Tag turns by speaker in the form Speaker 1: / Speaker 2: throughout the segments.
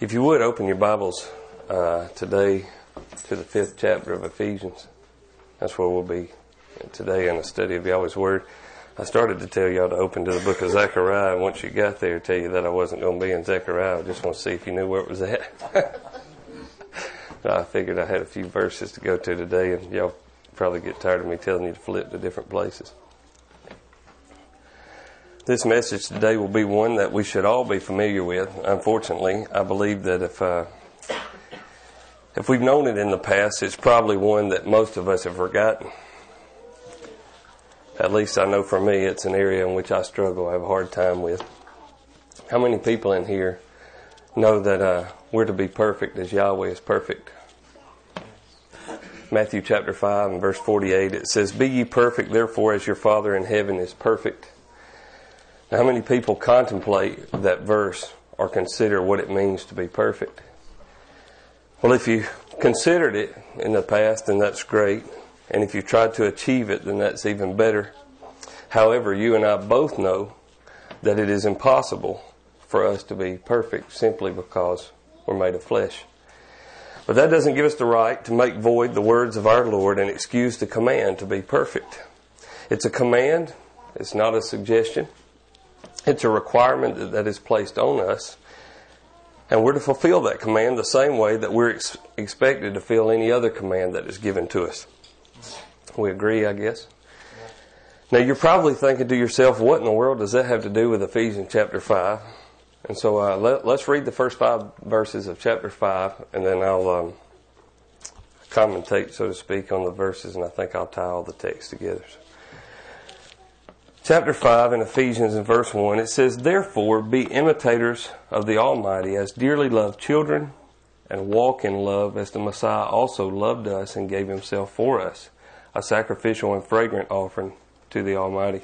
Speaker 1: If you would open your Bibles uh, today to the fifth chapter of Ephesians, that's where we'll be today in the study of Yahweh's Word. I started to tell y'all to open to the book of Zechariah, and once you got there, tell you that I wasn't going to be in Zechariah. I just want to see if you knew where it was at. I figured I had a few verses to go to today, and y'all probably get tired of me telling you to flip to different places. This message today will be one that we should all be familiar with. Unfortunately, I believe that if uh, if we've known it in the past, it's probably one that most of us have forgotten. At least I know for me, it's an area in which I struggle. I have a hard time with. How many people in here know that uh, we're to be perfect as Yahweh is perfect? Matthew chapter 5 and verse 48, it says, Be ye perfect, therefore, as your Father in heaven is perfect. How many people contemplate that verse or consider what it means to be perfect? Well, if you considered it in the past, then that's great. And if you tried to achieve it, then that's even better. However, you and I both know that it is impossible for us to be perfect simply because we're made of flesh. But that doesn't give us the right to make void the words of our Lord and excuse the command to be perfect. It's a command, it's not a suggestion. It's a requirement that is placed on us. And we're to fulfill that command the same way that we're ex- expected to fulfill any other command that is given to us. We agree, I guess? Now you're probably thinking to yourself, what in the world does that have to do with Ephesians chapter 5? And so uh, let, us read the first five verses of chapter 5, and then I'll um, commentate, so to speak, on the verses, and I think I'll tie all the text together chapter 5 in Ephesians in verse 1, it says, Therefore be imitators of the Almighty as dearly loved children, and walk in love as the Messiah also loved us and gave himself for us, a sacrificial and fragrant offering to the Almighty.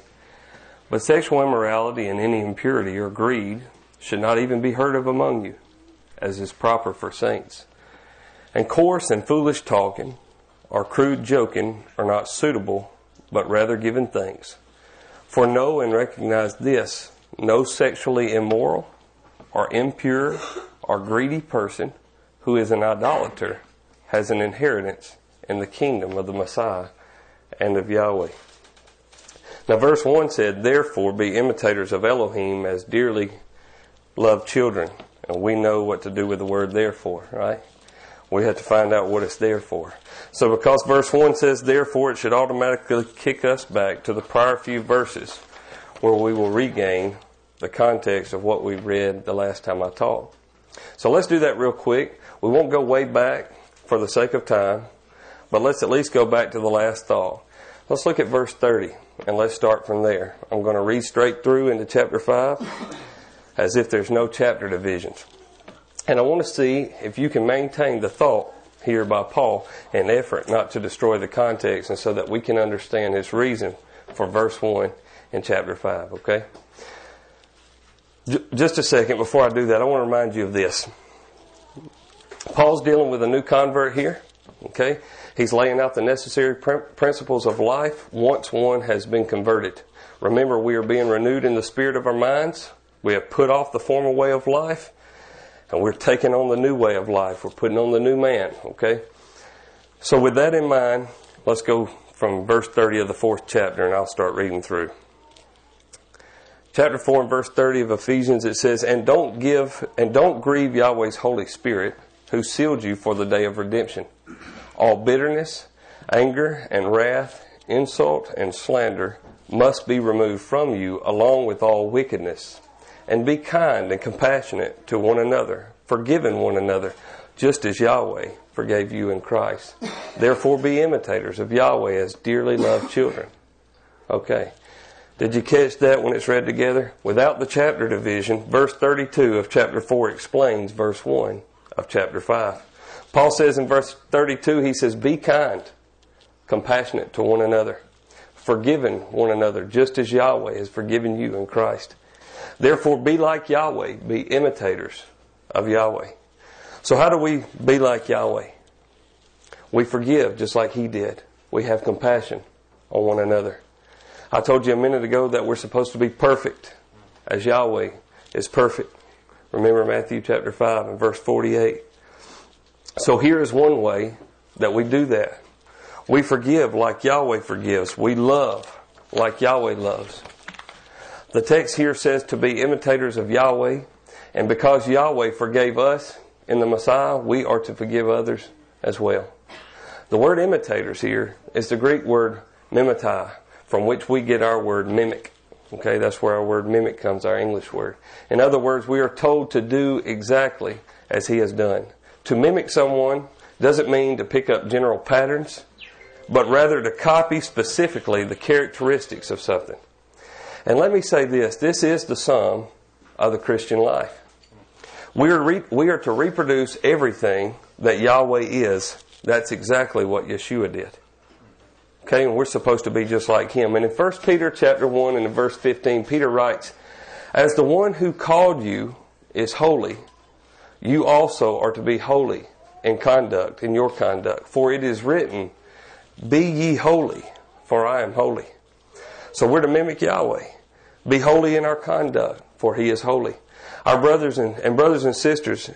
Speaker 1: But sexual immorality and any impurity or greed should not even be heard of among you, as is proper for saints. And coarse and foolish talking or crude joking are not suitable, but rather giving thanks. For know and recognize this no sexually immoral or impure or greedy person who is an idolater has an inheritance in the kingdom of the Messiah and of Yahweh. Now, verse 1 said, Therefore be imitators of Elohim as dearly loved children. And we know what to do with the word therefore, right? We have to find out what it's there for. So because verse 1 says therefore, it should automatically kick us back to the prior few verses where we will regain the context of what we read the last time I taught. So let's do that real quick. We won't go way back for the sake of time, but let's at least go back to the last thought. Let's look at verse 30 and let's start from there. I'm going to read straight through into chapter 5 as if there's no chapter divisions. And I want to see if you can maintain the thought here by Paul in effort not to destroy the context and so that we can understand his reason for verse 1 in chapter 5, okay? Just a second before I do that, I want to remind you of this. Paul's dealing with a new convert here, okay? He's laying out the necessary principles of life once one has been converted. Remember, we are being renewed in the spirit of our minds. We have put off the former way of life and we're taking on the new way of life. We're putting on the new man, okay? So with that in mind, let's go from verse 30 of the fourth chapter and I'll start reading through. Chapter 4 and verse 30 of Ephesians it says, "And don't give and don't grieve Yahweh's Holy Spirit, who sealed you for the day of redemption. All bitterness, anger, and wrath, insult, and slander must be removed from you along with all wickedness." And be kind and compassionate to one another, forgiving one another, just as Yahweh forgave you in Christ. Therefore, be imitators of Yahweh as dearly loved children. Okay. Did you catch that when it's read together? Without the chapter division, verse 32 of chapter 4 explains verse 1 of chapter 5. Paul says in verse 32, he says, Be kind, compassionate to one another, forgiving one another, just as Yahweh has forgiven you in Christ. Therefore, be like Yahweh, be imitators of Yahweh. So, how do we be like Yahweh? We forgive just like He did. We have compassion on one another. I told you a minute ago that we're supposed to be perfect as Yahweh is perfect. Remember Matthew chapter 5 and verse 48. So here is one way that we do that. We forgive like Yahweh forgives. We love like Yahweh loves. The text here says to be imitators of Yahweh, and because Yahweh forgave us in the Messiah, we are to forgive others as well. The word imitators here is the Greek word mimetai, from which we get our word mimic. Okay, that's where our word mimic comes, our English word. In other words, we are told to do exactly as he has done. To mimic someone doesn't mean to pick up general patterns, but rather to copy specifically the characteristics of something. And let me say this this is the sum of the Christian life. We are, re- we are to reproduce everything that Yahweh is. That's exactly what Yeshua did. Okay, and we're supposed to be just like him. And in 1 Peter chapter 1 and in verse 15, Peter writes, As the one who called you is holy, you also are to be holy in conduct, in your conduct. For it is written, Be ye holy, for I am holy. So we're to mimic Yahweh. Be holy in our conduct, for he is holy. Our brothers and, and brothers and sisters,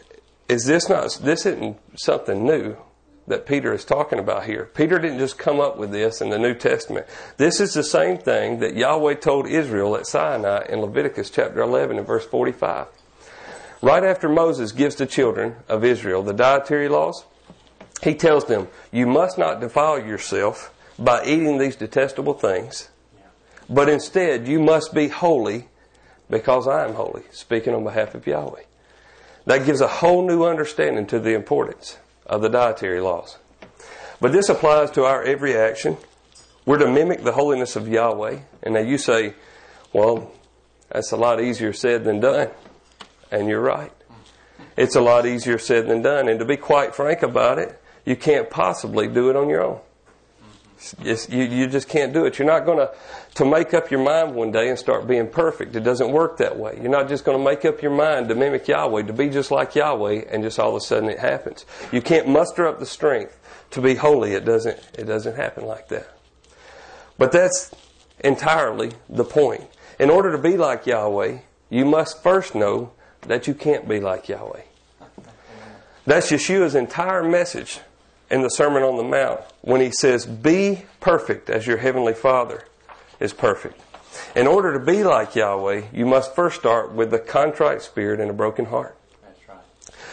Speaker 1: is this not this isn't something new that Peter is talking about here. Peter didn't just come up with this in the New Testament. This is the same thing that Yahweh told Israel at Sinai in Leviticus chapter 11 and verse 45. Right after Moses gives the children of Israel the dietary laws, he tells them, You must not defile yourself by eating these detestable things, but instead you must be holy because I am holy, speaking on behalf of Yahweh. That gives a whole new understanding to the importance of the dietary laws. But this applies to our every action. We're to mimic the holiness of Yahweh. And now you say, well, that's a lot easier said than done. And you're right. It's a lot easier said than done. And to be quite frank about it, you can't possibly do it on your own. It's, you, you just can't do it. You're not going to to make up your mind one day and start being perfect. It doesn't work that way. You're not just going to make up your mind to mimic Yahweh, to be just like Yahweh, and just all of a sudden it happens. You can't muster up the strength to be holy. It doesn't. It doesn't happen like that. But that's entirely the point. In order to be like Yahweh, you must first know that you can't be like Yahweh. That's Yeshua's entire message in the Sermon on the Mount when he says, Be perfect as your heavenly Father is perfect. In order to be like Yahweh, you must first start with a contrite spirit and a broken heart. That's right.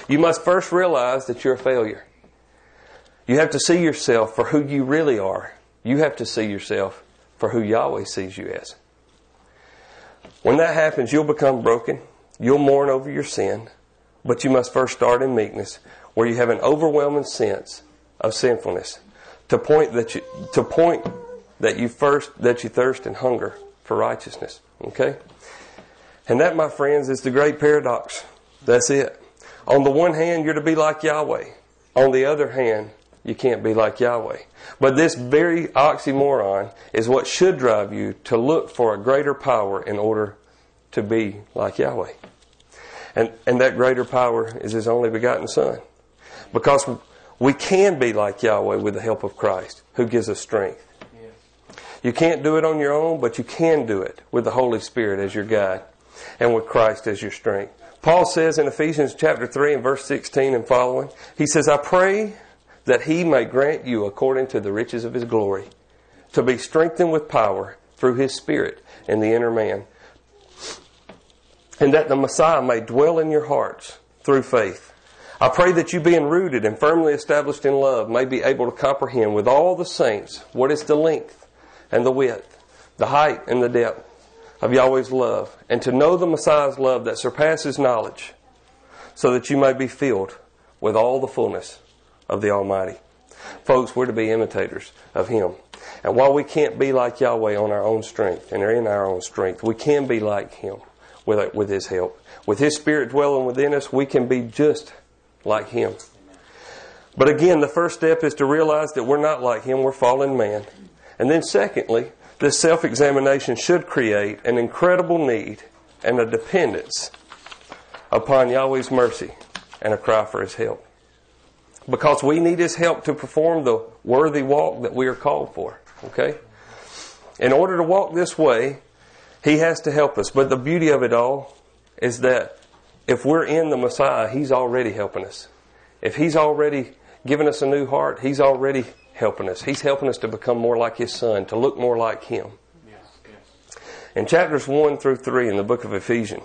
Speaker 1: You must first realize that you're a failure. You have to see yourself for who you really are. You have to see yourself for who Yahweh sees you as. When that happens, you'll become broken. You'll mourn over your sin. But you must first start in meekness, where you have an overwhelming sense of sinfulness to point that you, to point that you first that you thirst and hunger for righteousness. Okay? And that, my friends, is the great paradox. That's it. On the one hand, you're to be like Yahweh. On the other hand, you can't be like Yahweh. But this very oxymoron is what should drive you to look for a greater power in order to be like Yahweh. And, and that greater power is His only begotten Son. Because we can be like Yahweh with the help of Christ, who gives us strength. You can't do it on your own, but you can do it with the Holy Spirit as your guide and with Christ as your strength. Paul says in Ephesians chapter 3 and verse 16 and following, he says, I pray that he may grant you according to the riches of his glory to be strengthened with power through his spirit in the inner man and that the Messiah may dwell in your hearts through faith. I pray that you being rooted and firmly established in love may be able to comprehend with all the saints what is the length and the width, the height and the depth of Yahweh's love, and to know the Messiah's love that surpasses knowledge, so that you may be filled with all the fullness of the Almighty. Folks, we're to be imitators of Him. And while we can't be like Yahweh on our own strength and in our own strength, we can be like Him with, with His help. With His Spirit dwelling within us, we can be just like Him. But again, the first step is to realize that we're not like Him, we're fallen man. And then, secondly, this self examination should create an incredible need and a dependence upon Yahweh's mercy and a cry for His help. Because we need His help to perform the worthy walk that we are called for. Okay? In order to walk this way, He has to help us. But the beauty of it all is that if we're in the Messiah, He's already helping us. If He's already given us a new heart, He's already helping us. He's helping us to become more like His Son, to look more like Him. Yes. In chapters 1 through 3 in the book of Ephesians,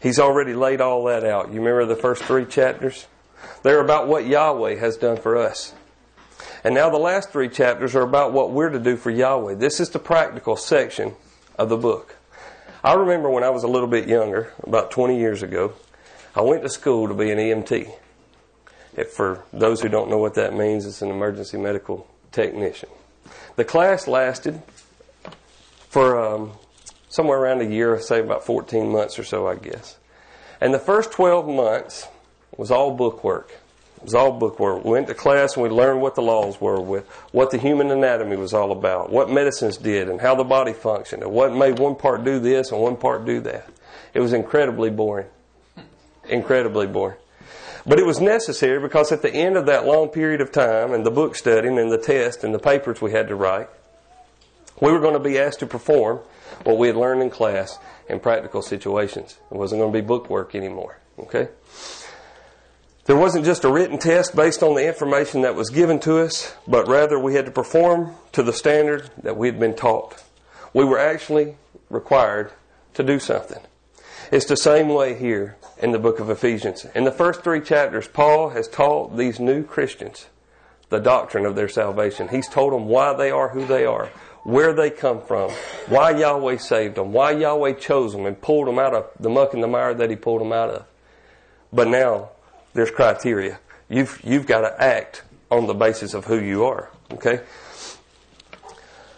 Speaker 1: He's already laid all that out. You remember the first three chapters? They're about what Yahweh has done for us. And now the last three chapters are about what we're to do for Yahweh. This is the practical section of the book. I remember when I was a little bit younger, about 20 years ago, I went to school to be an EMT. If for those who don't know what that means, it's an emergency medical technician. The class lasted for um, somewhere around a year, say about 14 months or so, I guess. And the first 12 months was all book work. It was all book work. We went to class and we learned what the laws were, with what the human anatomy was all about, what medicines did, and how the body functioned, and what made one part do this and one part do that. It was incredibly boring. Incredibly boring. But it was necessary because at the end of that long period of time and the book studying and the test and the papers we had to write, we were going to be asked to perform what we had learned in class in practical situations. It wasn't going to be book work anymore. Okay? There wasn't just a written test based on the information that was given to us, but rather we had to perform to the standard that we had been taught. We were actually required to do something. It's the same way here in the book of Ephesians. In the first three chapters, Paul has taught these new Christians the doctrine of their salvation. He's told them why they are who they are, where they come from, why Yahweh saved them, why Yahweh chose them and pulled them out of the muck and the mire that He pulled them out of. But now there's criteria. You've you've got to act on the basis of who you are. Okay.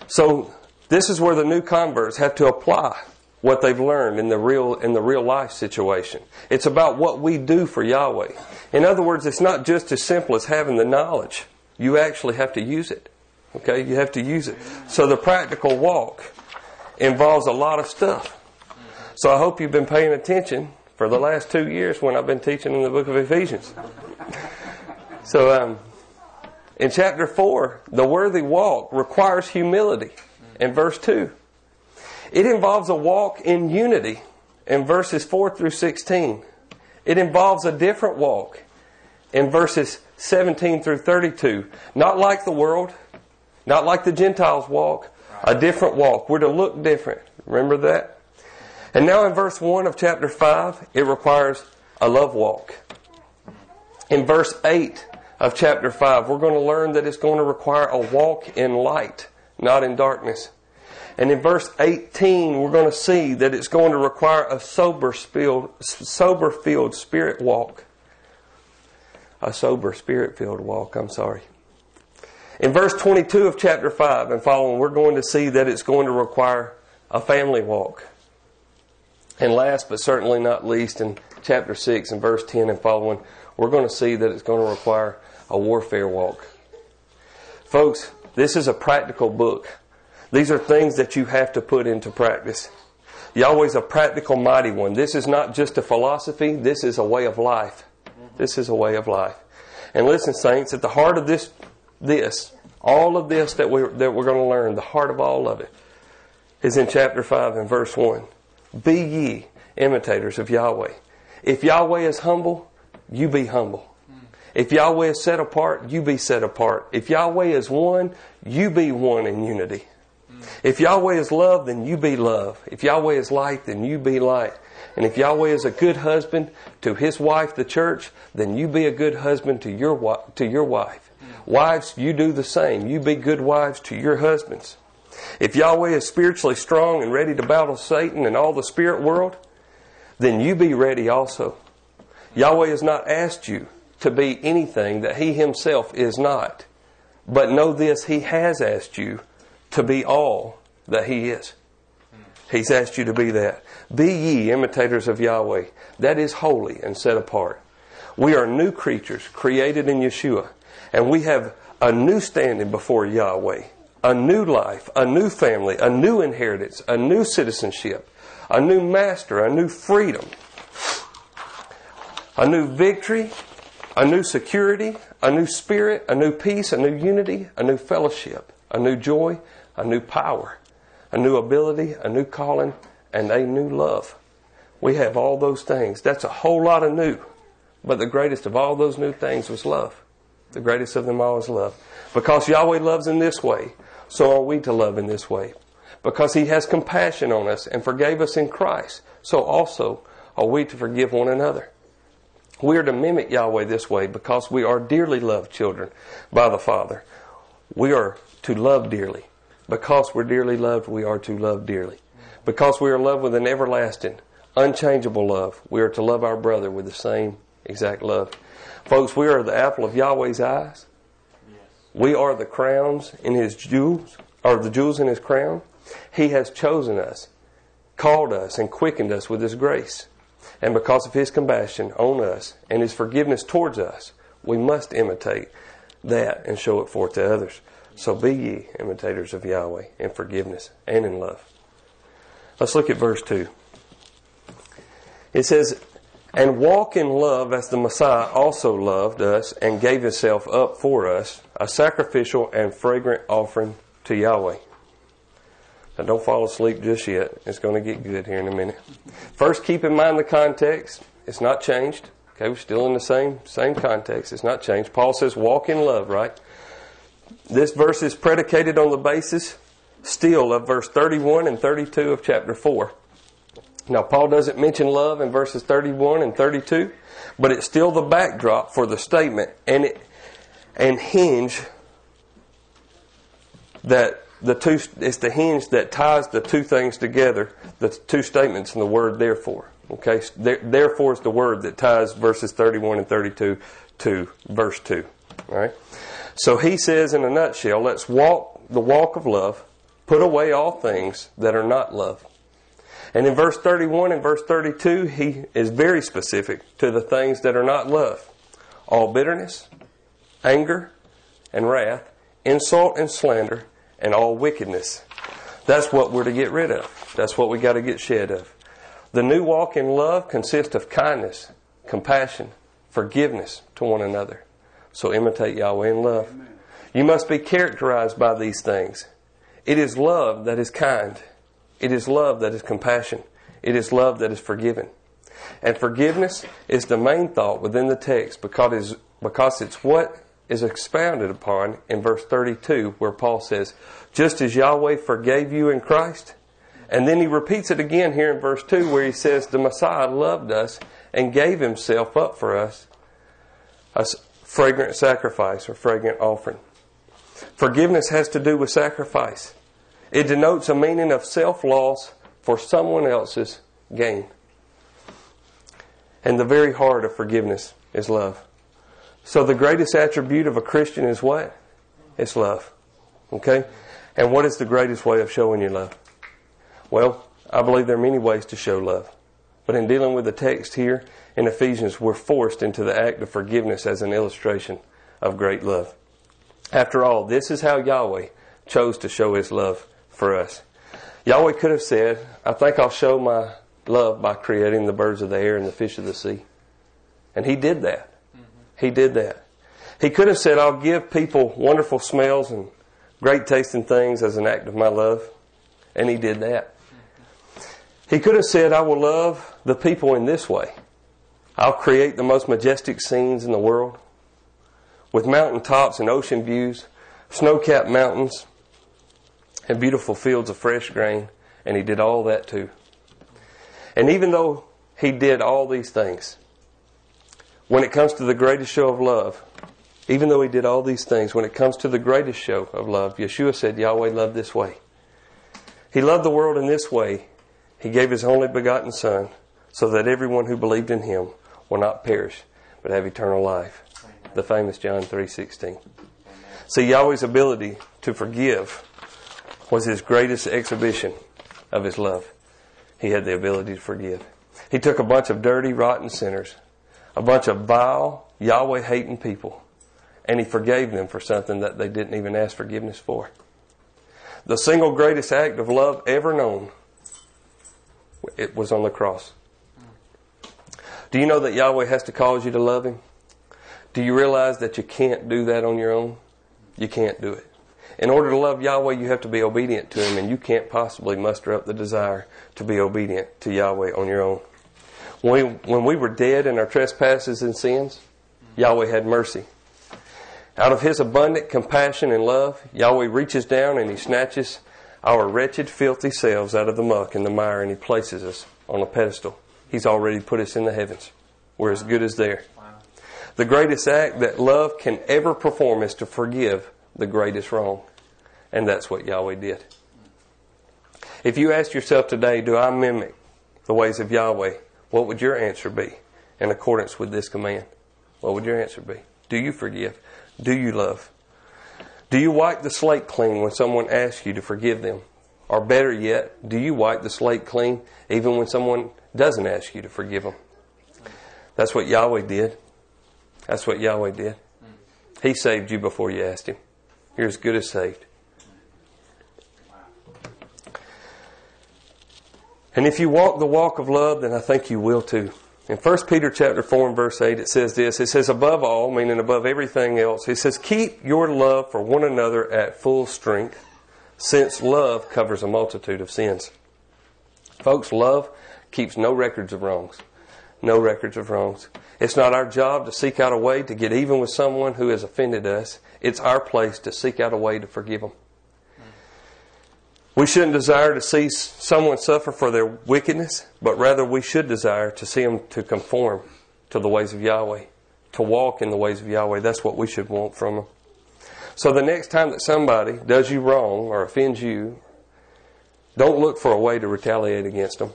Speaker 1: So this is where the new converts have to apply what they've learned in the real in the real life situation. It's about what we do for Yahweh. In other words, it's not just as simple as having the knowledge. You actually have to use it. Okay, you have to use it. So the practical walk involves a lot of stuff. So I hope you've been paying attention for the last two years when I've been teaching in the book of Ephesians. So um, in chapter 4, the worthy walk requires humility in verse 2. It involves a walk in unity in verses 4 through 16. It involves a different walk in verses 17 through 32. Not like the world, not like the Gentiles walk, a different walk. We're to look different. Remember that? And now in verse 1 of chapter 5, it requires a love walk. In verse 8 of chapter 5, we're going to learn that it's going to require a walk in light, not in darkness. And in verse 18, we're going to see that it's going to require a sober filled, sober filled spirit walk. A sober spirit filled walk, I'm sorry. In verse 22 of chapter 5 and following, we're going to see that it's going to require a family walk. And last but certainly not least, in chapter 6 and verse 10 and following, we're going to see that it's going to require a warfare walk. Folks, this is a practical book. These are things that you have to put into practice. Yahweh's a practical, mighty one. This is not just a philosophy, this is a way of life. This is a way of life. And listen, saints, at the heart of this this, all of this that we're, that we're going to learn, the heart of all of it, is in chapter 5 and verse 1. Be ye imitators of Yahweh. If Yahweh is humble, you be humble. If Yahweh is set apart, you be set apart. If Yahweh is one, you be one in unity. If Yahweh is love, then you be love. If Yahweh is light, then you be light. And if Yahweh is a good husband to his wife, the church, then you be a good husband to your, to your wife. Wives, you do the same. You be good wives to your husbands. If Yahweh is spiritually strong and ready to battle Satan and all the spirit world, then you be ready also. Yahweh has not asked you to be anything that He Himself is not. But know this, He has asked you to be all that He is. He's asked you to be that. Be ye imitators of Yahweh. That is holy and set apart. We are new creatures created in Yeshua. And we have a new standing before Yahweh, a new life, a new family, a new inheritance, a new citizenship, a new master, a new freedom, a new victory, a new security, a new spirit, a new peace, a new unity, a new fellowship, a new joy, a new power, a new ability, a new calling, and a new love. We have all those things. That's a whole lot of new. But the greatest of all those new things was love. The greatest of them all is love. Because Yahweh loves in this way, so are we to love in this way. Because He has compassion on us and forgave us in Christ, so also are we to forgive one another. We are to mimic Yahweh this way because we are dearly loved children by the Father. We are to love dearly. Because we're dearly loved, we are to love dearly. Because we are loved with an everlasting, unchangeable love, we are to love our brother with the same exact love. Folks, we are the apple of Yahweh's eyes. We are the crowns in his jewels, or the jewels in his crown. He has chosen us, called us, and quickened us with his grace. And because of his compassion on us and his forgiveness towards us, we must imitate that and show it forth to others. So be ye imitators of Yahweh in forgiveness and in love. Let's look at verse 2. It says, And walk in love as the Messiah also loved us and gave himself up for us, a sacrificial and fragrant offering to Yahweh. Now don't fall asleep just yet. It's going to get good here in a minute. First, keep in mind the context. It's not changed. Okay, we're still in the same same context. It's not changed. Paul says, "Walk in love." Right. This verse is predicated on the basis still of verse 31 and 32 of chapter 4. Now, Paul doesn't mention love in verses 31 and 32, but it's still the backdrop for the statement, and it and hinge that the two it's the hinge that ties the two things together the two statements in the word therefore okay? Therefore is the word that ties verses 31 and 32 to verse 2 all right? So he says in a nutshell let's walk the walk of love put away all things that are not love and in verse 31 and verse 32 he is very specific to the things that are not love all bitterness anger and wrath insult and slander and all wickedness. That's what we're to get rid of. That's what we got to get shed of. The new walk in love consists of kindness, compassion, forgiveness to one another. So imitate Yahweh in love. Amen. You must be characterized by these things. It is love that is kind. It is love that is compassion. It is love that is forgiven. And forgiveness is the main thought within the text because it's, because it's what is expounded upon in verse 32, where Paul says, Just as Yahweh forgave you in Christ. And then he repeats it again here in verse 2, where he says, The Messiah loved us and gave himself up for us, a fragrant sacrifice or fragrant offering. Forgiveness has to do with sacrifice. It denotes a meaning of self loss for someone else's gain. And the very heart of forgiveness is love. So the greatest attribute of a Christian is what? It's love. Okay? And what is the greatest way of showing your love? Well, I believe there are many ways to show love. But in dealing with the text here in Ephesians, we're forced into the act of forgiveness as an illustration of great love. After all, this is how Yahweh chose to show his love for us. Yahweh could have said, I think I'll show my love by creating the birds of the air and the fish of the sea. And he did that. He did that. He could have said, I'll give people wonderful smells and great tasting things as an act of my love. And he did that. He could have said, I will love the people in this way. I'll create the most majestic scenes in the world with mountain tops and ocean views, snow capped mountains, and beautiful fields of fresh grain. And he did all that too. And even though he did all these things, when it comes to the greatest show of love, even though he did all these things, when it comes to the greatest show of love, Yeshua said, Yahweh loved this way. He loved the world in this way. He gave his only begotten Son so that everyone who believed in him will not perish but have eternal life. The famous John 3:16. See, Yahweh's ability to forgive was his greatest exhibition of his love. He had the ability to forgive. He took a bunch of dirty, rotten sinners a bunch of vile, Yahweh hating people, and He forgave them for something that they didn't even ask forgiveness for. The single greatest act of love ever known, it was on the cross. Do you know that Yahweh has to cause you to love Him? Do you realize that you can't do that on your own? You can't do it. In order to love Yahweh, you have to be obedient to Him, and you can't possibly muster up the desire to be obedient to Yahweh on your own. When we, when we were dead in our trespasses and sins, Yahweh had mercy. Out of His abundant compassion and love, Yahweh reaches down and He snatches our wretched, filthy selves out of the muck and the mire and He places us on a pedestal. He's already put us in the heavens. We're as good as there. The greatest act that love can ever perform is to forgive the greatest wrong. And that's what Yahweh did. If you ask yourself today, do I mimic the ways of Yahweh? What would your answer be in accordance with this command? What would your answer be? Do you forgive? Do you love? Do you wipe the slate clean when someone asks you to forgive them? Or better yet, do you wipe the slate clean even when someone doesn't ask you to forgive them? That's what Yahweh did. That's what Yahweh did. He saved you before you asked Him. You're as good as saved. And if you walk the walk of love, then I think you will too. In 1 Peter chapter 4 and verse 8, it says this. It says, above all, meaning above everything else, it says, keep your love for one another at full strength, since love covers a multitude of sins. Folks, love keeps no records of wrongs. No records of wrongs. It's not our job to seek out a way to get even with someone who has offended us. It's our place to seek out a way to forgive them. We shouldn't desire to see someone suffer for their wickedness, but rather we should desire to see them to conform to the ways of Yahweh, to walk in the ways of Yahweh. That's what we should want from them. So the next time that somebody does you wrong or offends you, don't look for a way to retaliate against them.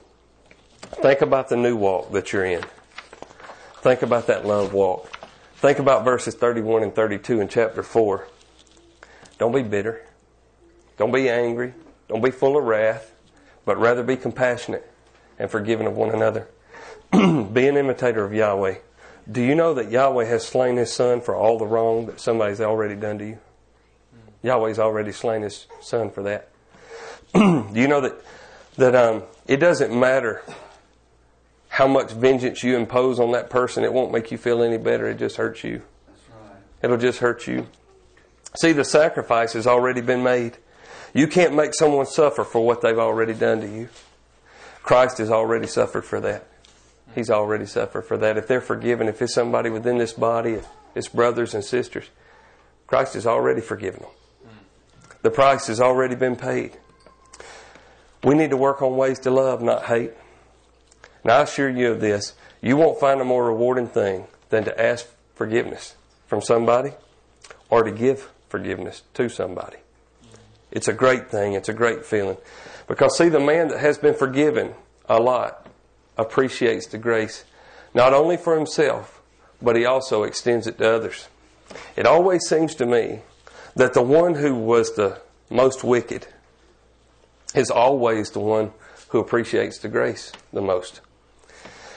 Speaker 1: Think about the new walk that you're in. Think about that love walk. Think about verses 31 and 32 in chapter 4. Don't be bitter. Don't be angry. Don't be full of wrath, but rather be compassionate and forgiving of one another. be an imitator of Yahweh. Do you know that Yahweh has slain his son for all the wrong that somebody's already done to you? Yahweh's already slain his son for that. Do you know that that um, it doesn't matter how much vengeance you impose on that person, it won't make you feel any better. It just hurts you. Right. It'll just hurt you. See, the sacrifice has already been made. You can't make someone suffer for what they've already done to you. Christ has already suffered for that. He's already suffered for that. If they're forgiven, if it's somebody within this body, it's brothers and sisters, Christ has already forgiven them. The price has already been paid. We need to work on ways to love, not hate. Now, I assure you of this you won't find a more rewarding thing than to ask forgiveness from somebody or to give forgiveness to somebody. It's a great thing. It's a great feeling. Because, see, the man that has been forgiven a lot appreciates the grace, not only for himself, but he also extends it to others. It always seems to me that the one who was the most wicked is always the one who appreciates the grace the most.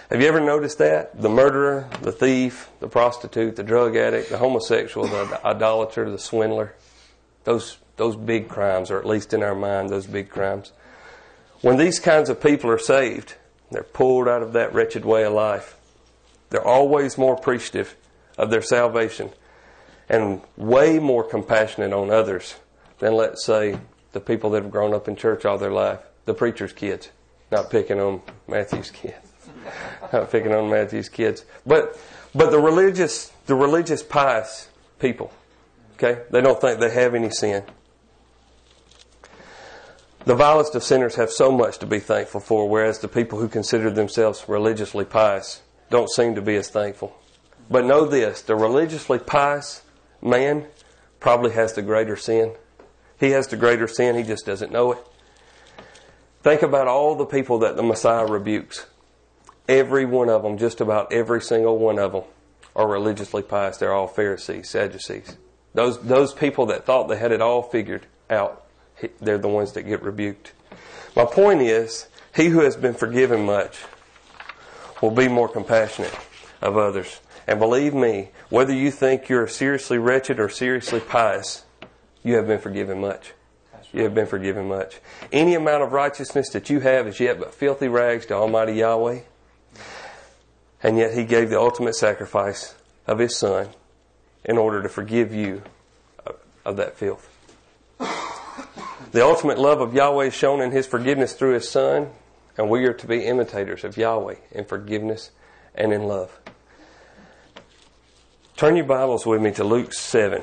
Speaker 1: Have you ever noticed that? The murderer, the thief, the prostitute, the drug addict, the homosexual, the idolater, the swindler, those those big crimes, or at least in our mind, those big crimes. When these kinds of people are saved, they're pulled out of that wretched way of life. They're always more appreciative of their salvation and way more compassionate on others than, let's say, the people that have grown up in church all their life, the preacher's kids. Not picking on Matthew's kids. Not picking on Matthew's kids. But but the religious the religious pious people, okay, they don't think they have any sin. The vilest of sinners have so much to be thankful for, whereas the people who consider themselves religiously pious don't seem to be as thankful. But know this the religiously pious man probably has the greater sin. He has the greater sin, he just doesn't know it. Think about all the people that the Messiah rebukes. Every one of them, just about every single one of them, are religiously pious. They're all Pharisees, Sadducees. Those, those people that thought they had it all figured out they're the ones that get rebuked. My point is, he who has been forgiven much will be more compassionate of others. And believe me, whether you think you're seriously wretched or seriously pious, you have been forgiven much. You have been forgiven much. Any amount of righteousness that you have is yet but filthy rags to Almighty Yahweh. And yet He gave the ultimate sacrifice of His Son in order to forgive you of that filth. The ultimate love of Yahweh is shown in His forgiveness through His Son, And we are to be imitators of Yahweh in forgiveness and in love. Turn your Bibles with me to Luke 7.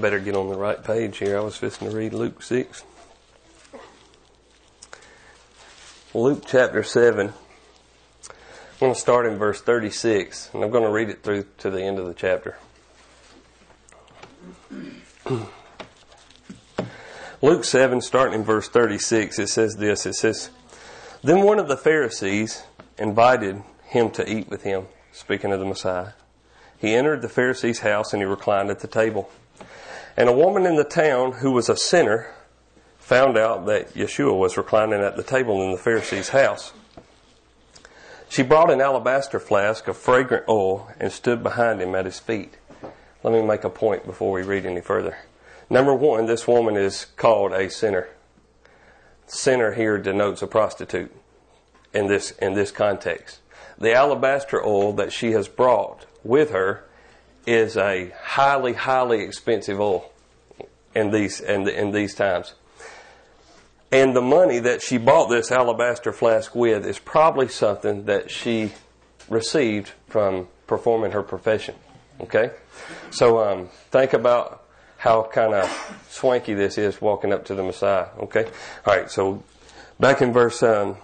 Speaker 1: Better get on the right page here. I was fixing to read Luke 6. Luke chapter 7. I'm going to start in verse 36, and I'm going to read it through to the end of the chapter. Luke 7, starting in verse 36, it says this It says, Then one of the Pharisees invited him to eat with him, speaking of the Messiah. He entered the Pharisee's house and he reclined at the table. And a woman in the town who was a sinner found out that Yeshua was reclining at the table in the Pharisee's house. She brought an alabaster flask of fragrant oil and stood behind him at his feet. Let me make a point before we read any further. Number one, this woman is called a sinner. Sinner here denotes a prostitute in this, in this context. The alabaster oil that she has brought with her is a highly, highly expensive oil in these in, the, in these times. And the money that she bought this alabaster flask with is probably something that she received from performing her profession. Okay, so um, think about how kind of swanky this is walking up to the Messiah. Okay, all right. So back in verse um,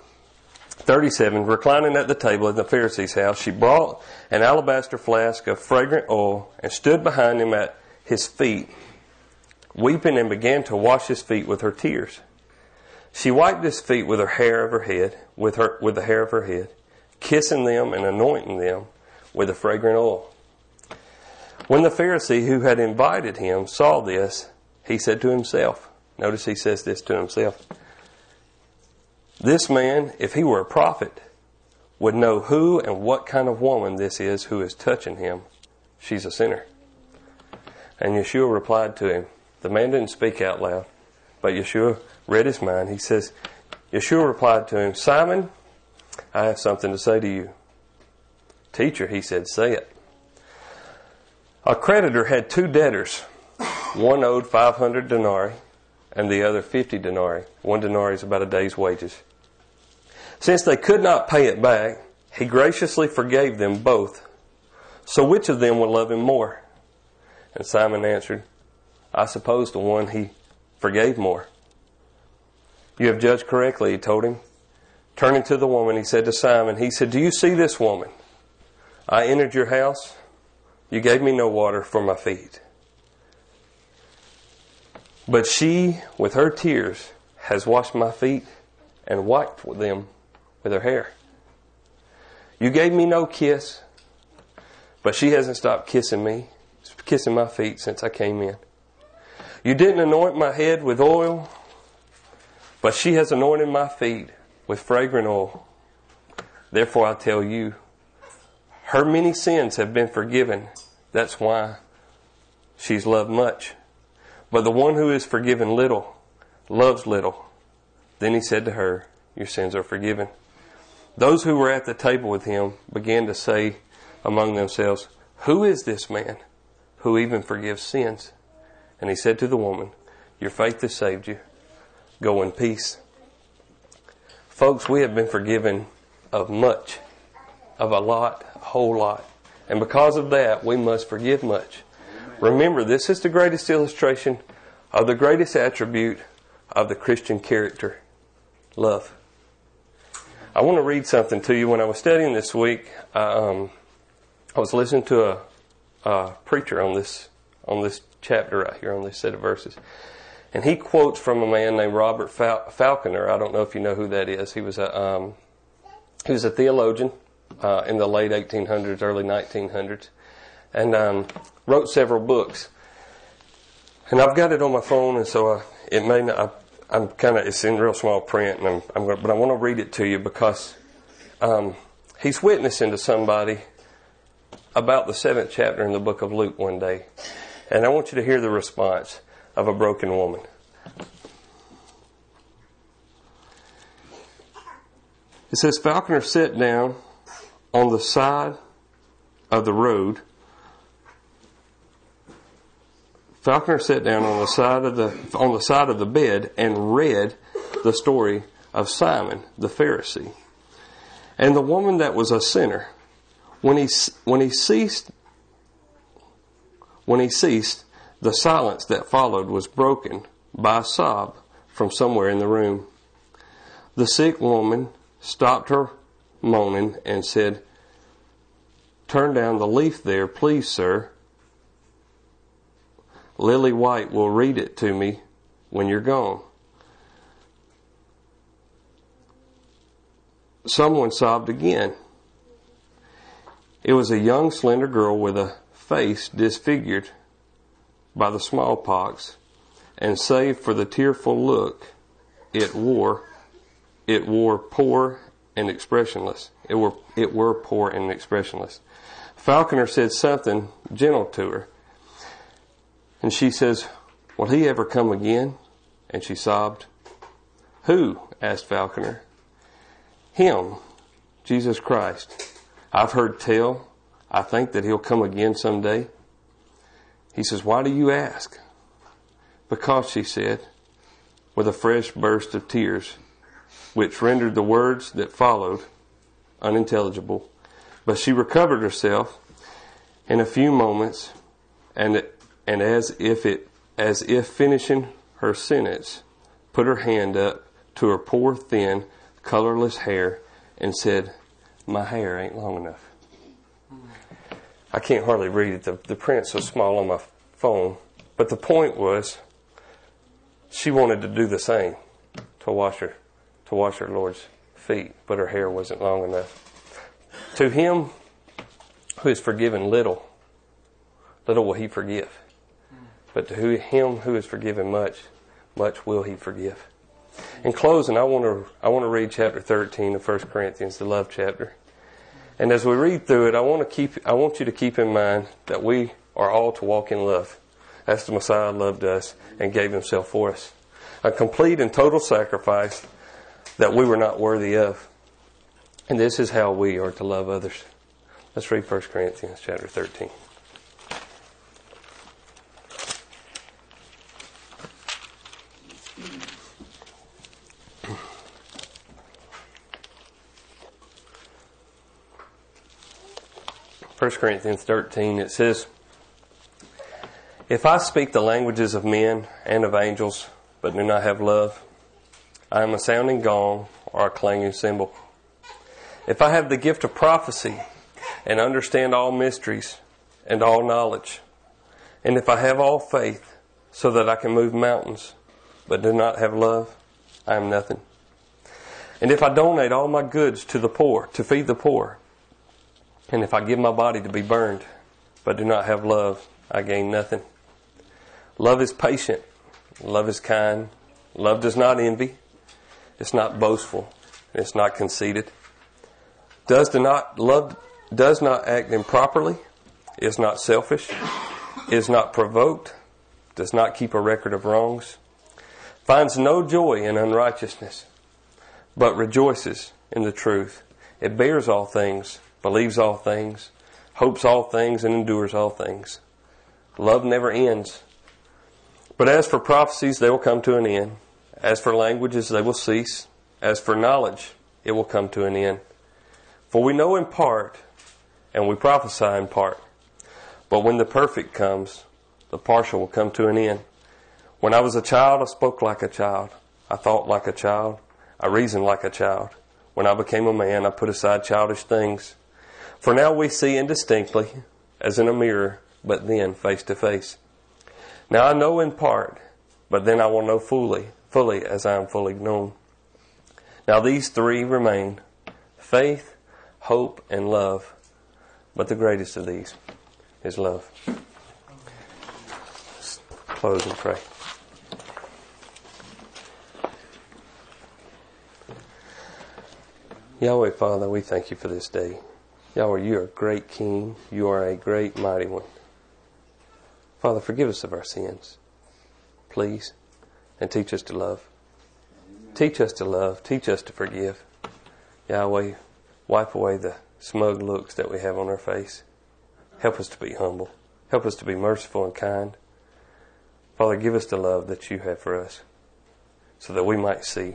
Speaker 1: 37, reclining at the table in the Pharisee's house, she brought an alabaster flask of fragrant oil and stood behind him at his feet, weeping and began to wash his feet with her tears. She wiped his feet with her hair of her head, with her, with the hair of her head, kissing them and anointing them with the fragrant oil. When the Pharisee who had invited him saw this, he said to himself, notice he says this to himself, this man, if he were a prophet, would know who and what kind of woman this is who is touching him. She's a sinner. And Yeshua replied to him. The man didn't speak out loud, but Yeshua read his mind. He says, Yeshua replied to him, Simon, I have something to say to you. Teacher, he said, say it. A creditor had two debtors. One owed 500 denarii and the other 50 denarii. One denarii is about a day's wages. Since they could not pay it back, he graciously forgave them both. So which of them will love him more? And Simon answered, I suppose the one he forgave more. You have judged correctly, he told him. Turning to the woman, he said to Simon, he said, Do you see this woman? I entered your house. You gave me no water for my feet. But she, with her tears, has washed my feet and wiped them with her hair. You gave me no kiss, but she hasn't stopped kissing me, kissing my feet since I came in. You didn't anoint my head with oil, but she has anointed my feet with fragrant oil. Therefore, I tell you, her many sins have been forgiven. That's why she's loved much. But the one who is forgiven little loves little. Then he said to her, Your sins are forgiven. Those who were at the table with him began to say among themselves, Who is this man who even forgives sins? And he said to the woman, Your faith has saved you. Go in peace. Folks, we have been forgiven of much, of a lot, a whole lot. And because of that, we must forgive much. Remember, this is the greatest illustration of the greatest attribute of the Christian character love. I want to read something to you. When I was studying this week, um, I was listening to a, a preacher on this on this chapter right here on this set of verses, and he quotes from a man named Robert Fal- Falconer. I don't know if you know who that is. He was a um, he was a theologian uh, in the late 1800s, early 1900s, and um, wrote several books. And I've got it on my phone, and so I, it may not. I, I'm kind of it's in real small print, and I'm, I'm but I want to read it to you because um, he's witnessing to somebody about the seventh chapter in the book of Luke one day, and I want you to hear the response of a broken woman. It says Falconer sat down on the side of the road. Falconer sat down on the side of the on the side of the bed and read the story of Simon the Pharisee and the woman that was a sinner. When he when he ceased when he ceased, the silence that followed was broken by a sob from somewhere in the room. The sick woman stopped her moaning and said, Turn down the leaf there, please, sir. Lily White will read it to me when you're gone. Someone sobbed again. It was a young, slender girl with a face disfigured by the smallpox, and save for the tearful look it wore, it wore poor and expressionless. It were it were poor and expressionless. Falconer said something gentle to her, and she says, "Will he ever come again?" And she sobbed. Who? asked Falconer. Him, Jesus Christ. I've heard tell. I think that he'll come again someday. He says, Why do you ask? Because, she said, with a fresh burst of tears, which rendered the words that followed unintelligible. But she recovered herself in a few moments, and, and as if it, as if finishing her sentence, put her hand up to her poor, thin, colorless hair and said, My hair ain't long enough. I can't hardly read it. The, the print's so small on my phone. But the point was, she wanted to do the same to wash her, to wash her Lord's feet, but her hair wasn't long enough. To him who is forgiven little, little will he forgive. But to him who is forgiven much, much will he forgive. In closing, I want to I want to read chapter 13 of 1 Corinthians, the love chapter. And as we read through it, I want to keep I want you to keep in mind that we are all to walk in love, as the Messiah loved us and gave himself for us. A complete and total sacrifice that we were not worthy of. And this is how we are to love others. Let's read 1 Corinthians chapter 13. 1 Corinthians 13, it says, If I speak the languages of men and of angels, but do not have love, I am a sounding gong or a clanging cymbal. If I have the gift of prophecy and understand all mysteries and all knowledge, and if I have all faith so that I can move mountains, but do not have love, I am nothing. And if I donate all my goods to the poor, to feed the poor, and if I give my body to be burned, but do not have love, I gain nothing. Love is patient. Love is kind. Love does not envy. It's not boastful. It's not conceited. Does not love does not act improperly. Is not selfish. Is not provoked. Does not keep a record of wrongs. Finds no joy in unrighteousness, but rejoices in the truth. It bears all things believes all things, hopes all things, and endures all things. Love never ends. But as for prophecies, they will come to an end. As for languages, they will cease. As for knowledge, it will come to an end. For we know in part, and we prophesy in part. But when the perfect comes, the partial will come to an end. When I was a child, I spoke like a child. I thought like a child. I reasoned like a child. When I became a man, I put aside childish things. For now we see indistinctly, as in a mirror, but then face to face. Now I know in part, but then I will know fully, fully as I am fully known. Now these three remain faith, hope, and love. But the greatest of these is love. Let's close and pray. Yahweh, Father, we thank you for this day. Yahweh, you are a great king. You are a great mighty one. Father, forgive us of our sins, please, and teach us to love. Teach us to love. Teach us to forgive. Yahweh, wipe away the smug looks that we have on our face. Help us to be humble. Help us to be merciful and kind. Father, give us the love that you have for us so that we might see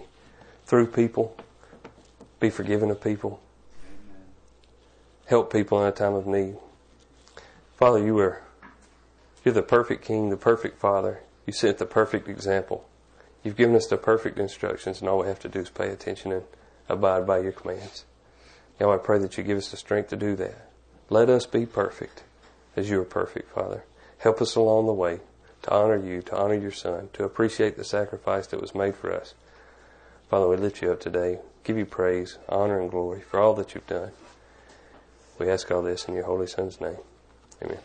Speaker 1: through people, be forgiven of people, help people in a time of need. Father, you are you're the perfect king, the perfect father. You set the perfect example. You've given us the perfect instructions, and all we have to do is pay attention and abide by your commands. Now I pray that you give us the strength to do that. Let us be perfect as you are perfect, Father. Help us along the way to honor you, to honor your Son, to appreciate the sacrifice that was made for us. Father, we lift you up today, give you praise, honor, and glory for all that you've done. We ask all this in your Holy Son's name. Amen.